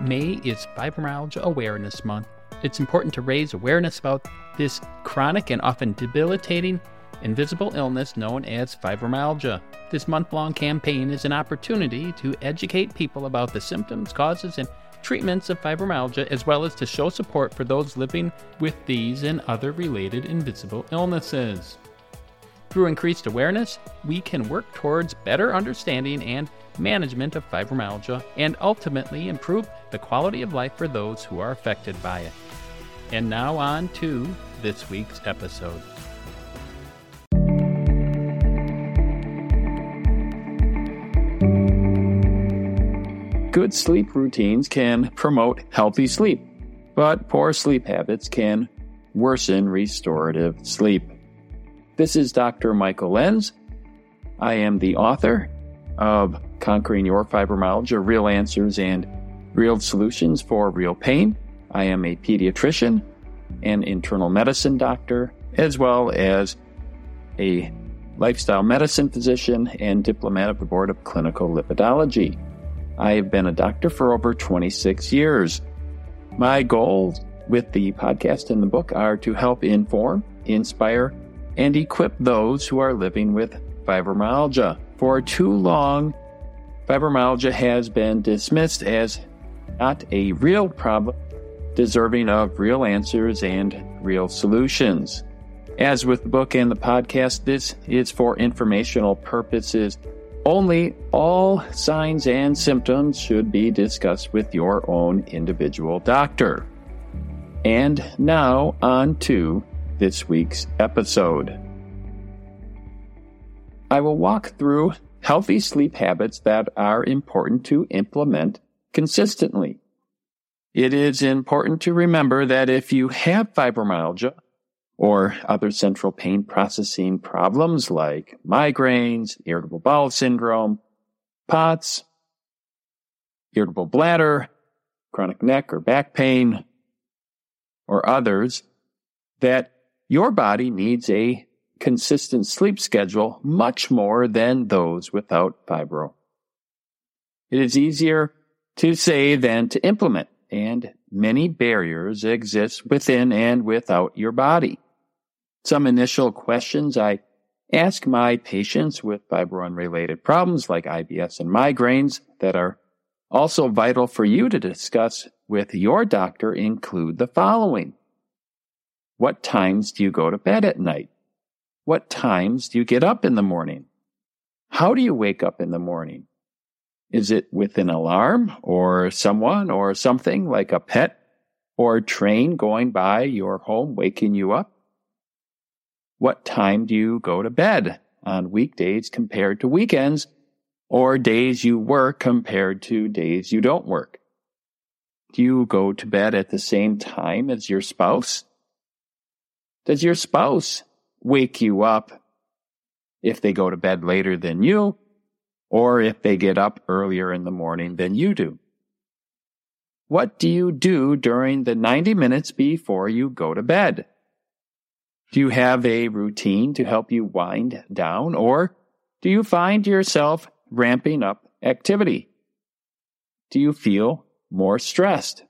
May is Fibromyalgia Awareness Month. It's important to raise awareness about this chronic and often debilitating invisible illness known as fibromyalgia. This month long campaign is an opportunity to educate people about the symptoms, causes, and treatments of fibromyalgia, as well as to show support for those living with these and other related invisible illnesses. Through increased awareness, we can work towards better understanding and management of fibromyalgia and ultimately improve the quality of life for those who are affected by it. And now on to this week's episode. Good sleep routines can promote healthy sleep, but poor sleep habits can worsen restorative sleep. This is Dr. Michael Lenz. I am the author of Conquering Your Fibromyalgia Real Answers and Real Solutions for Real Pain. I am a pediatrician, an internal medicine doctor, as well as a lifestyle medicine physician and diplomat of the Board of Clinical Lipidology. I have been a doctor for over 26 years. My goals with the podcast and the book are to help inform, inspire, and equip those who are living with fibromyalgia. For too long, fibromyalgia has been dismissed as not a real problem, deserving of real answers and real solutions. As with the book and the podcast, this is for informational purposes only. All signs and symptoms should be discussed with your own individual doctor. And now, on to this week's episode. I will walk through healthy sleep habits that are important to implement consistently. It is important to remember that if you have fibromyalgia or other central pain processing problems like migraines, irritable bowel syndrome, POTS, irritable bladder, chronic neck or back pain, or others, that your body needs a consistent sleep schedule much more than those without fibro. It is easier to say than to implement, and many barriers exist within and without your body. Some initial questions I ask my patients with fibro unrelated problems like IBS and migraines that are also vital for you to discuss with your doctor include the following. What times do you go to bed at night? What times do you get up in the morning? How do you wake up in the morning? Is it with an alarm or someone or something like a pet or a train going by your home waking you up? What time do you go to bed on weekdays compared to weekends or days you work compared to days you don't work? Do you go to bed at the same time as your spouse? Does your spouse wake you up if they go to bed later than you, or if they get up earlier in the morning than you do? What do you do during the 90 minutes before you go to bed? Do you have a routine to help you wind down, or do you find yourself ramping up activity? Do you feel more stressed?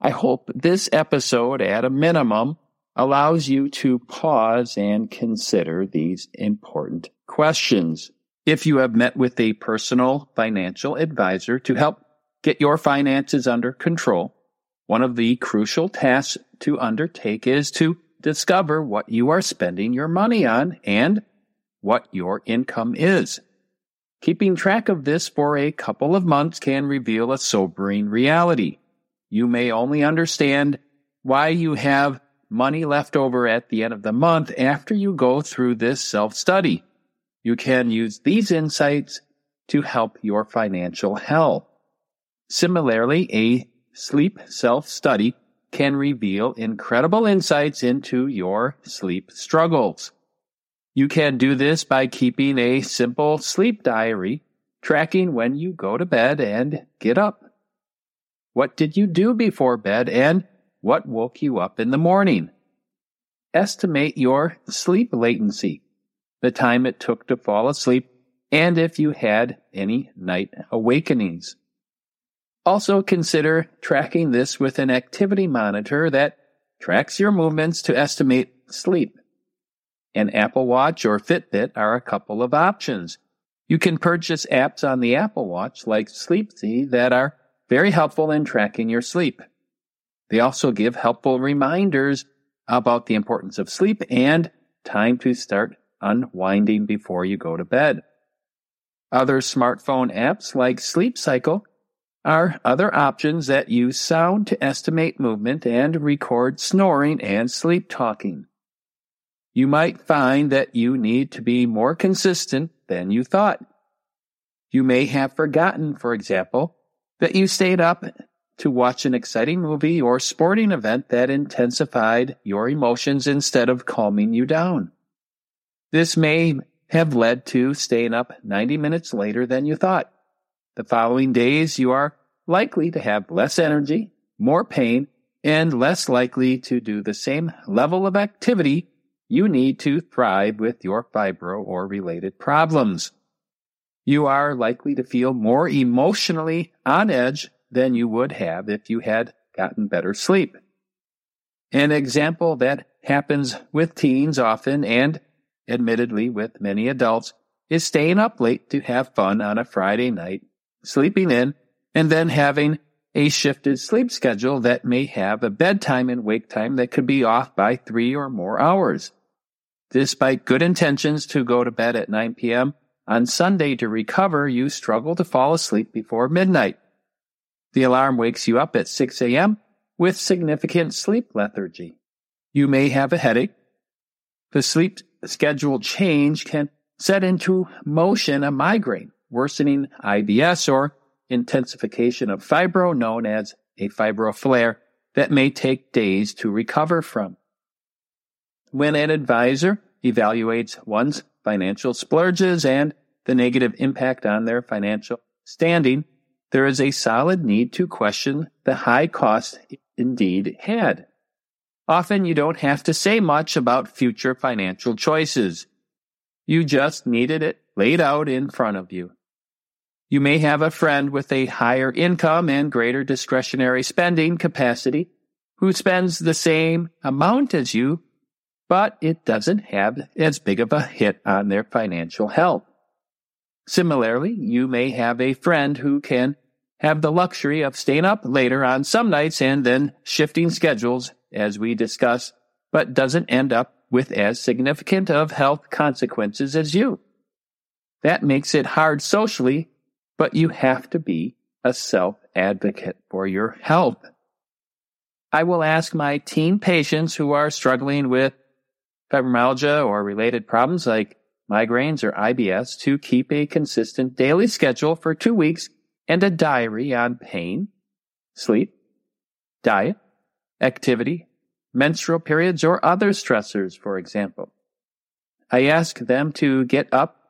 I hope this episode, at a minimum, allows you to pause and consider these important questions. If you have met with a personal financial advisor to help get your finances under control, one of the crucial tasks to undertake is to discover what you are spending your money on and what your income is. Keeping track of this for a couple of months can reveal a sobering reality. You may only understand why you have money left over at the end of the month after you go through this self study. You can use these insights to help your financial health. Similarly, a sleep self study can reveal incredible insights into your sleep struggles. You can do this by keeping a simple sleep diary, tracking when you go to bed and get up. What did you do before bed and what woke you up in the morning? Estimate your sleep latency, the time it took to fall asleep, and if you had any night awakenings. Also consider tracking this with an activity monitor that tracks your movements to estimate sleep. An Apple Watch or Fitbit are a couple of options. You can purchase apps on the Apple Watch like Sleepzy that are very helpful in tracking your sleep. They also give helpful reminders about the importance of sleep and time to start unwinding before you go to bed. Other smartphone apps like Sleep Cycle are other options that use sound to estimate movement and record snoring and sleep talking. You might find that you need to be more consistent than you thought. You may have forgotten, for example, that you stayed up to watch an exciting movie or sporting event that intensified your emotions instead of calming you down. This may have led to staying up 90 minutes later than you thought. The following days, you are likely to have less energy, more pain, and less likely to do the same level of activity you need to thrive with your fibro or related problems. You are likely to feel more emotionally on edge than you would have if you had gotten better sleep. An example that happens with teens often and admittedly with many adults is staying up late to have fun on a Friday night, sleeping in, and then having a shifted sleep schedule that may have a bedtime and wake time that could be off by three or more hours. Despite good intentions to go to bed at 9 p.m., on Sunday to recover, you struggle to fall asleep before midnight. The alarm wakes you up at 6 a.m. with significant sleep lethargy. You may have a headache. The sleep schedule change can set into motion a migraine, worsening IBS or intensification of fibro known as a fibro flare that may take days to recover from. When an advisor evaluates one's financial splurges and the negative impact on their financial standing, there is a solid need to question the high cost indeed had. Often you don't have to say much about future financial choices. You just needed it laid out in front of you. You may have a friend with a higher income and greater discretionary spending capacity who spends the same amount as you, but it doesn't have as big of a hit on their financial health. Similarly, you may have a friend who can have the luxury of staying up later on some nights and then shifting schedules, as we discuss, but doesn't end up with as significant of health consequences as you. That makes it hard socially, but you have to be a self advocate for your health. I will ask my teen patients who are struggling with fibromyalgia or related problems like migraines, or IBS to keep a consistent daily schedule for two weeks and a diary on pain, sleep, diet, activity, menstrual periods, or other stressors, for example. I ask them to get up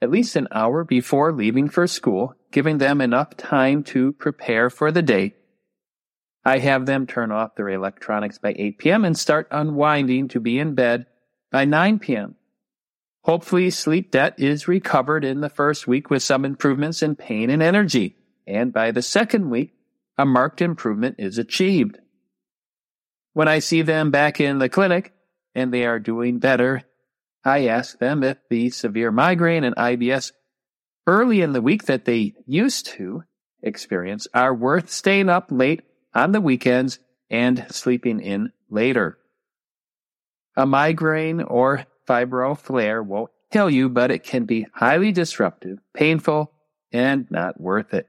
at least an hour before leaving for school, giving them enough time to prepare for the day. I have them turn off their electronics by 8 p.m. and start unwinding to be in bed by 9 p.m. Hopefully, sleep debt is recovered in the first week with some improvements in pain and energy, and by the second week, a marked improvement is achieved. When I see them back in the clinic and they are doing better, I ask them if the severe migraine and IBS early in the week that they used to experience are worth staying up late on the weekends and sleeping in later. A migraine or fibro flare won't kill you, but it can be highly disruptive, painful, and not worth it.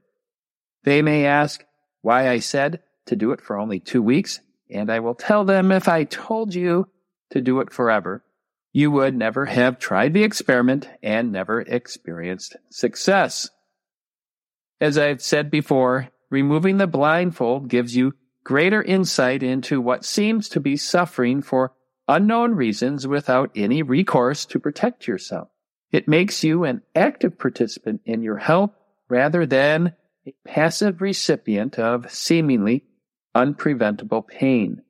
They may ask why I said to do it for only two weeks, and I will tell them if I told you to do it forever, you would never have tried the experiment and never experienced success. As I've said before, removing the blindfold gives you greater insight into what seems to be suffering for unknown reasons without any recourse to protect yourself. It makes you an active participant in your health rather than a passive recipient of seemingly unpreventable pain.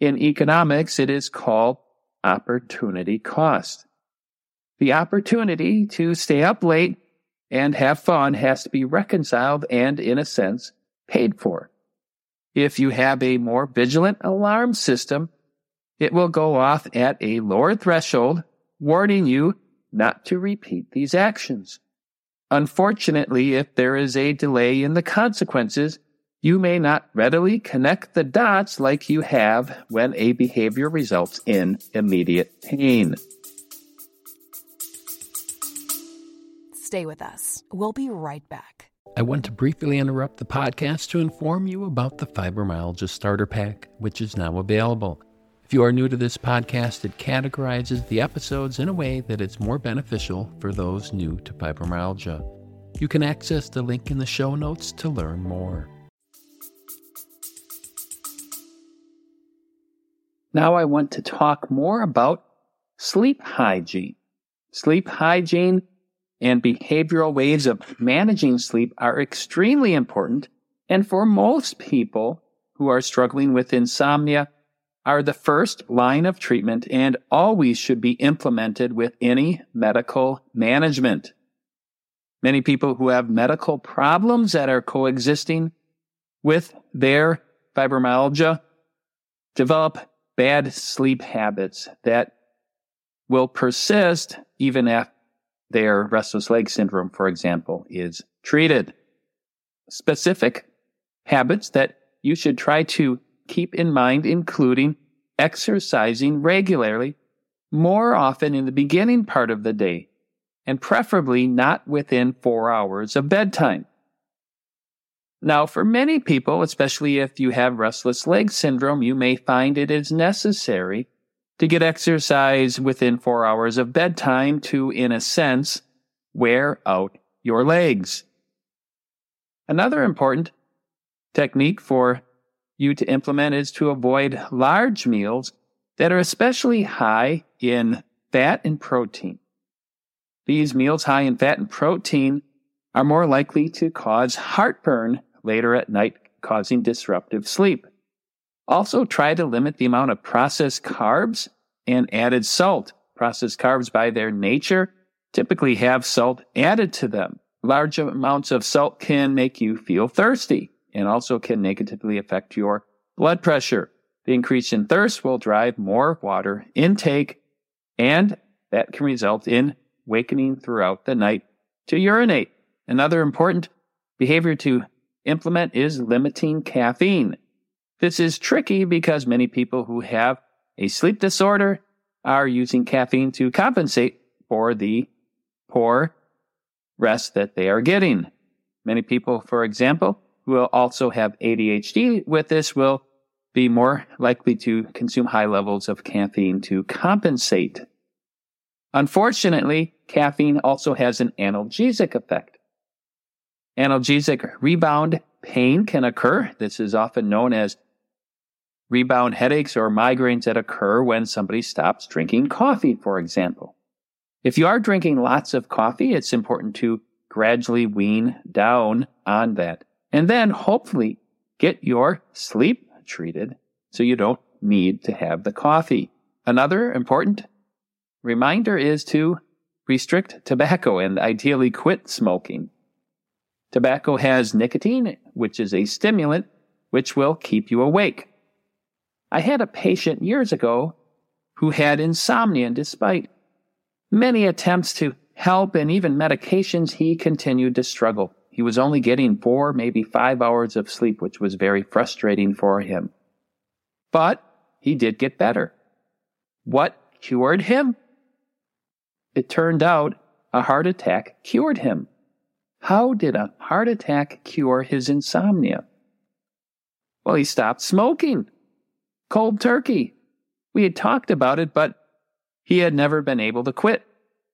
In economics, it is called opportunity cost. The opportunity to stay up late and have fun has to be reconciled and, in a sense, paid for. If you have a more vigilant alarm system, it will go off at a lower threshold, warning you not to repeat these actions. Unfortunately, if there is a delay in the consequences, you may not readily connect the dots like you have when a behavior results in immediate pain. Stay with us. We'll be right back. I want to briefly interrupt the podcast to inform you about the Fibromyalgia Starter Pack, which is now available. If you are new to this podcast, it categorizes the episodes in a way that it's more beneficial for those new to fibromyalgia. You can access the link in the show notes to learn more. Now, I want to talk more about sleep hygiene. Sleep hygiene and behavioral ways of managing sleep are extremely important. And for most people who are struggling with insomnia, are the first line of treatment and always should be implemented with any medical management. Many people who have medical problems that are coexisting with their fibromyalgia develop bad sleep habits that will persist even after their restless leg syndrome, for example, is treated. Specific habits that you should try to keep in mind, including exercising regularly, more often in the beginning part of the day, and preferably not within four hours of bedtime. Now, for many people, especially if you have restless leg syndrome, you may find it is necessary to get exercise within four hours of bedtime to, in a sense, wear out your legs. Another important technique for you to implement is to avoid large meals that are especially high in fat and protein. These meals high in fat and protein are more likely to cause heartburn later at night, causing disruptive sleep. Also, try to limit the amount of processed carbs and added salt. Processed carbs, by their nature, typically have salt added to them. Large amounts of salt can make you feel thirsty and also can negatively affect your blood pressure. The increase in thirst will drive more water intake, and that can result in wakening throughout the night to urinate. Another important behavior to implement is limiting caffeine. This is tricky because many people who have a sleep disorder are using caffeine to compensate for the poor rest that they are getting. Many people, for example, will also have ADHD with this will be more likely to consume high levels of caffeine to compensate. Unfortunately, caffeine also has an analgesic effect. Analgesic rebound pain can occur. This is often known as rebound headaches or migraines that occur when somebody stops drinking coffee, for example. If you are drinking lots of coffee, it's important to gradually wean down on that. And then hopefully get your sleep treated so you don't need to have the coffee. Another important reminder is to restrict tobacco and ideally quit smoking. Tobacco has nicotine, which is a stimulant which will keep you awake. I had a patient years ago who had insomnia, and despite many attempts to help and even medications, he continued to struggle. He was only getting four, maybe five hours of sleep, which was very frustrating for him. But he did get better. What cured him? It turned out a heart attack cured him. How did a heart attack cure his insomnia? Well, he stopped smoking. Cold turkey. We had talked about it, but he had never been able to quit.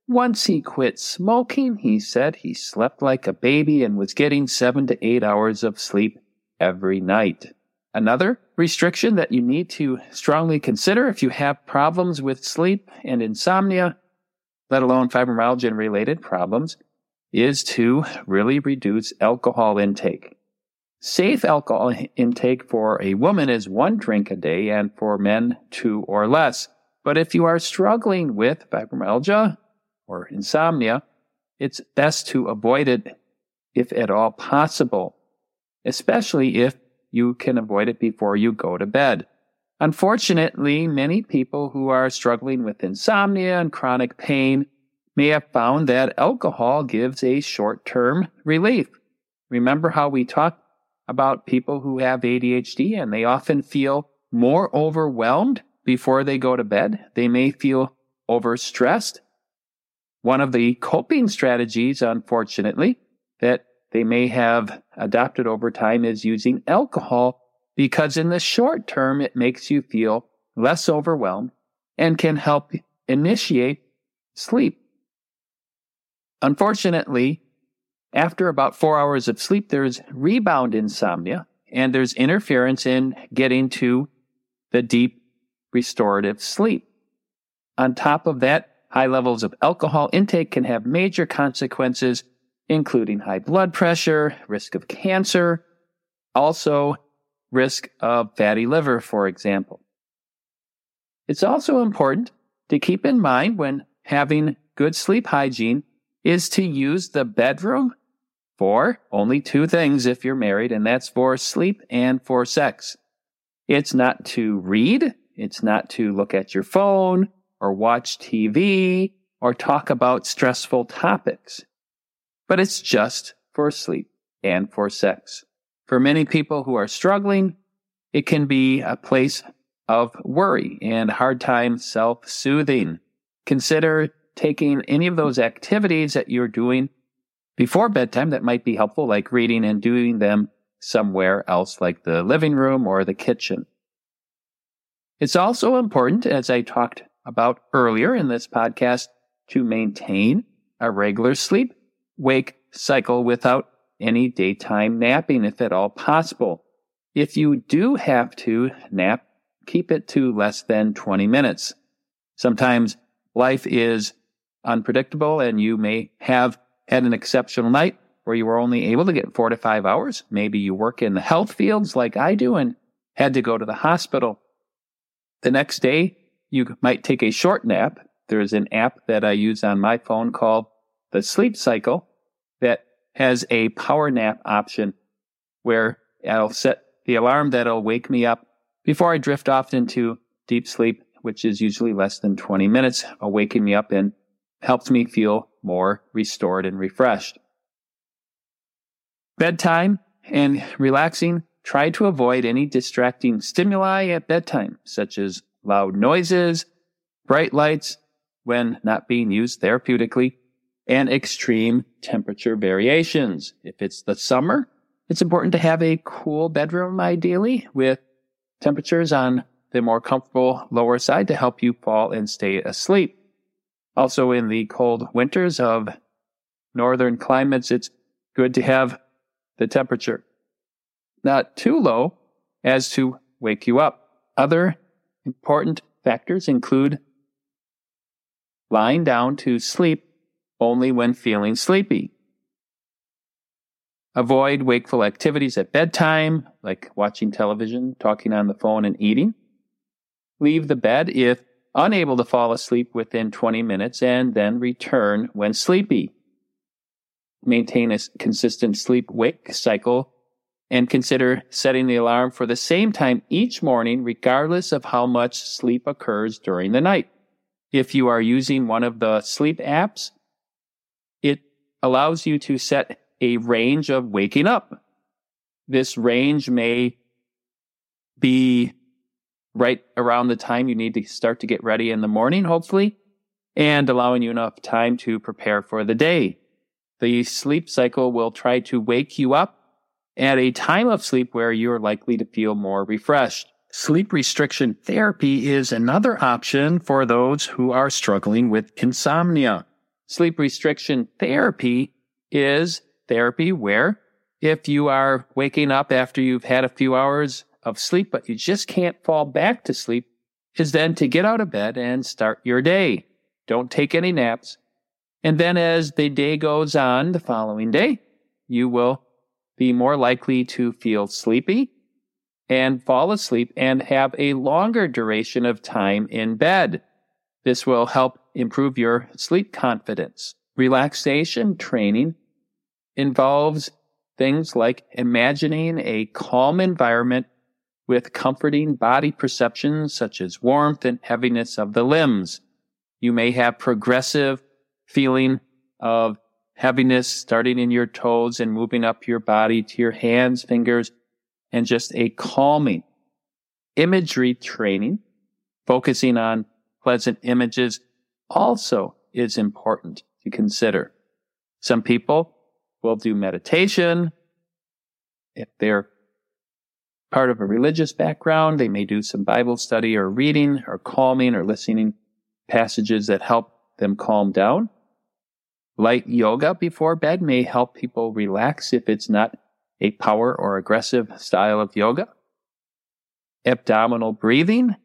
Once he quit smoking, he said he slept like a baby and was getting seven to eight hours of sleep every night. Another restriction that you need to strongly consider if you have problems with sleep and insomnia, let alone fibromyalgia and related problems, is to really reduce alcohol intake. Safe alcohol intake for a woman is one drink a day and for men two or less. But if you are struggling with fibromyalgia or insomnia, it's best to avoid it if at all possible, especially if you can avoid it before you go to bed. Unfortunately, many people who are struggling with insomnia and chronic pain may have found that alcohol gives a short term relief. Remember how we talked about people who have ADHD and they often feel more overwhelmed before they go to bed? They may feel overstressed. One of the coping strategies, unfortunately, that they may have adopted over time is using alcohol because in the short term, it makes you feel less overwhelmed and can help initiate sleep. Unfortunately, after about four hours of sleep, there's rebound insomnia and there's interference in getting to the deep restorative sleep. On top of that, high levels of alcohol intake can have major consequences, including high blood pressure, risk of cancer, also risk of fatty liver, for example. It's also important to keep in mind when having good sleep hygiene is to use the bedroom for only two things if you're married, and that's for sleep and for sex. It's not to read, it's not to look at your phone or watch TV or talk about stressful topics, but it's just for sleep and for sex. For many people who are struggling, it can be a place of worry and hard time self soothing. Consider taking any of those activities that you're doing before bedtime that might be helpful, like reading and doing them somewhere else, like the living room or the kitchen. It's also important, as I talked about earlier in this podcast, to maintain a regular sleep wake cycle without any daytime napping if at all possible. If you do have to nap, keep it to less than 20 minutes. Sometimes life is unpredictable and you may have had an exceptional night where you were only able to get four to five hours. Maybe you work in the health fields like I do and had to go to the hospital. The next day, you might take a short nap. There's an app that I use on my phone called the Sleep Cycle that has a power nap option where I'll set the alarm that'll wake me up before I drift off into deep sleep, which is usually less than 20 minutes, waking me up and helps me feel more restored and refreshed. Bedtime and relaxing. Try to avoid any distracting stimuli at bedtime, such as loud noises, bright lights when not being used therapeutically, and extreme temperature variations. If it's the summer, it's important to have a cool bedroom, ideally, with temperatures on the more comfortable lower side to help you fall and stay asleep. Also, in the cold winters of northern climates, it's good to have the temperature not too low as to wake you up. Other important factors include lying down to sleep only when feeling sleepy. Avoid wakeful activities at bedtime, like watching television, talking on the phone, and eating. Leave the bed if unable to fall asleep within 20 minutes and then return when sleepy. Maintain a consistent sleep wake cycle and consider setting the alarm for the same time each morning, regardless of how much sleep occurs during the night. If you are using one of the sleep apps, it allows you to set a range of waking up. This range may be right around the time you need to start to get ready in the morning, hopefully, and allowing you enough time to prepare for the day. The sleep cycle will try to wake you up at a time of sleep where you're likely to feel more refreshed. Sleep restriction therapy is another option for those who are struggling with insomnia. Sleep restriction therapy is therapy where if you are waking up after you've had a few hours of sleep, but you just can't fall back to sleep, is then to get out of bed and start your day. Don't take any naps. And then as the day goes on the following day, you will be more likely to feel sleepy and fall asleep and have a longer duration of time in bed. This will help improve your sleep confidence. Relaxation training involves things like imagining a calm environment with comforting body perceptions such as warmth and heaviness of the limbs. You may have progressive feeling of heaviness starting in your toes and moving up your body to your hands, fingers, and just a calming imagery training, focusing on pleasant images also is important to consider. Some people will do meditation. If they're part of a religious background, they may do some Bible study or reading or calming or listening passages that help them calm down. Light yoga before bed may help people relax if it's not a power or aggressive style of yoga. Abdominal breathing,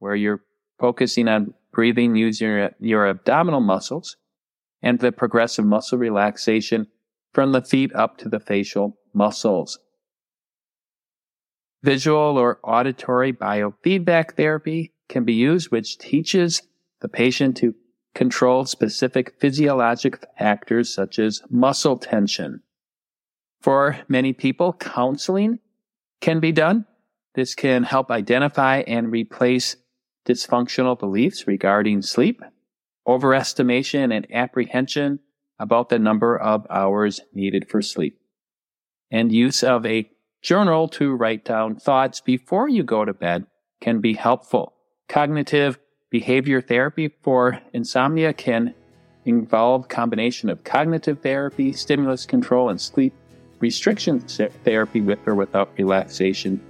where you're focusing on breathing using your, your abdominal muscles, and the progressive muscle relaxation from the feet up to the facial muscles. Visual or auditory biofeedback therapy can be used, which teaches the patient to control specific physiologic factors such as muscle tension. For many people, counseling can be done. This can help identify and replace dysfunctional beliefs regarding sleep, overestimation and apprehension about the number of hours needed for sleep, and use of a journal to write down thoughts before you go to bed can be helpful. Cognitive Behavior therapy for insomnia can involve combination of cognitive therapy, stimulus control, and sleep restriction therapy with or without relaxation.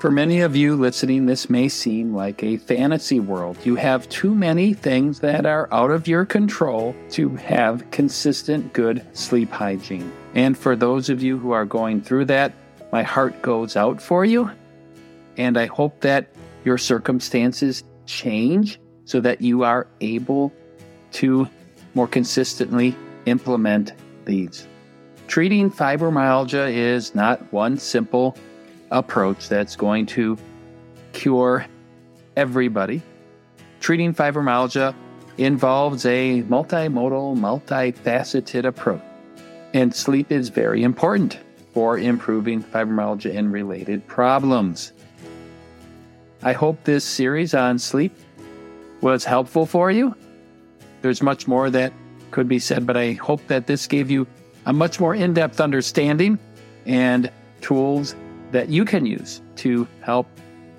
For many of you listening, this may seem like a fantasy world. You have too many things that are out of your control to have consistent good sleep hygiene. And for those of you who are going through that, my heart goes out for you. And I hope that your circumstances change so that you are able to more consistently implement these. Treating fibromyalgia is not one simple approach that's going to cure everybody. Treating fibromyalgia involves a multimodal, multifaceted approach, and sleep is very important for improving fibromyalgia and related problems. I hope this series on sleep was helpful for you. There's much more that could be said, but I hope that this gave you a much more in depth understanding and tools that you can use to help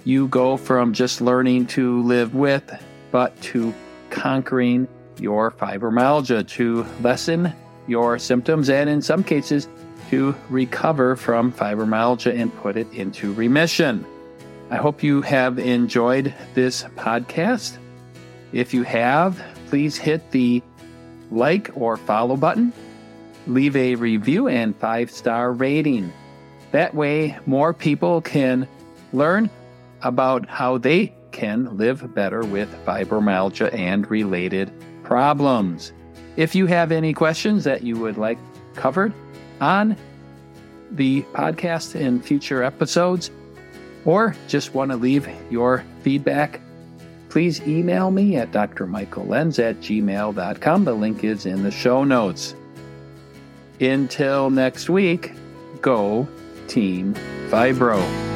you go from just learning to live with, but to conquering your fibromyalgia, to lessen your symptoms, and in some cases, to recover from fibromyalgia and put it into remission. I hope you have enjoyed this podcast. If you have, please hit the like or follow button, leave a review and five star rating. That way, more people can learn about how they can live better with fibromyalgia and related problems. If you have any questions that you would like covered on the podcast in future episodes, or just want to leave your feedback, please email me at drmichaellenz at gmail.com. The link is in the show notes. Until next week, go Team Fibro.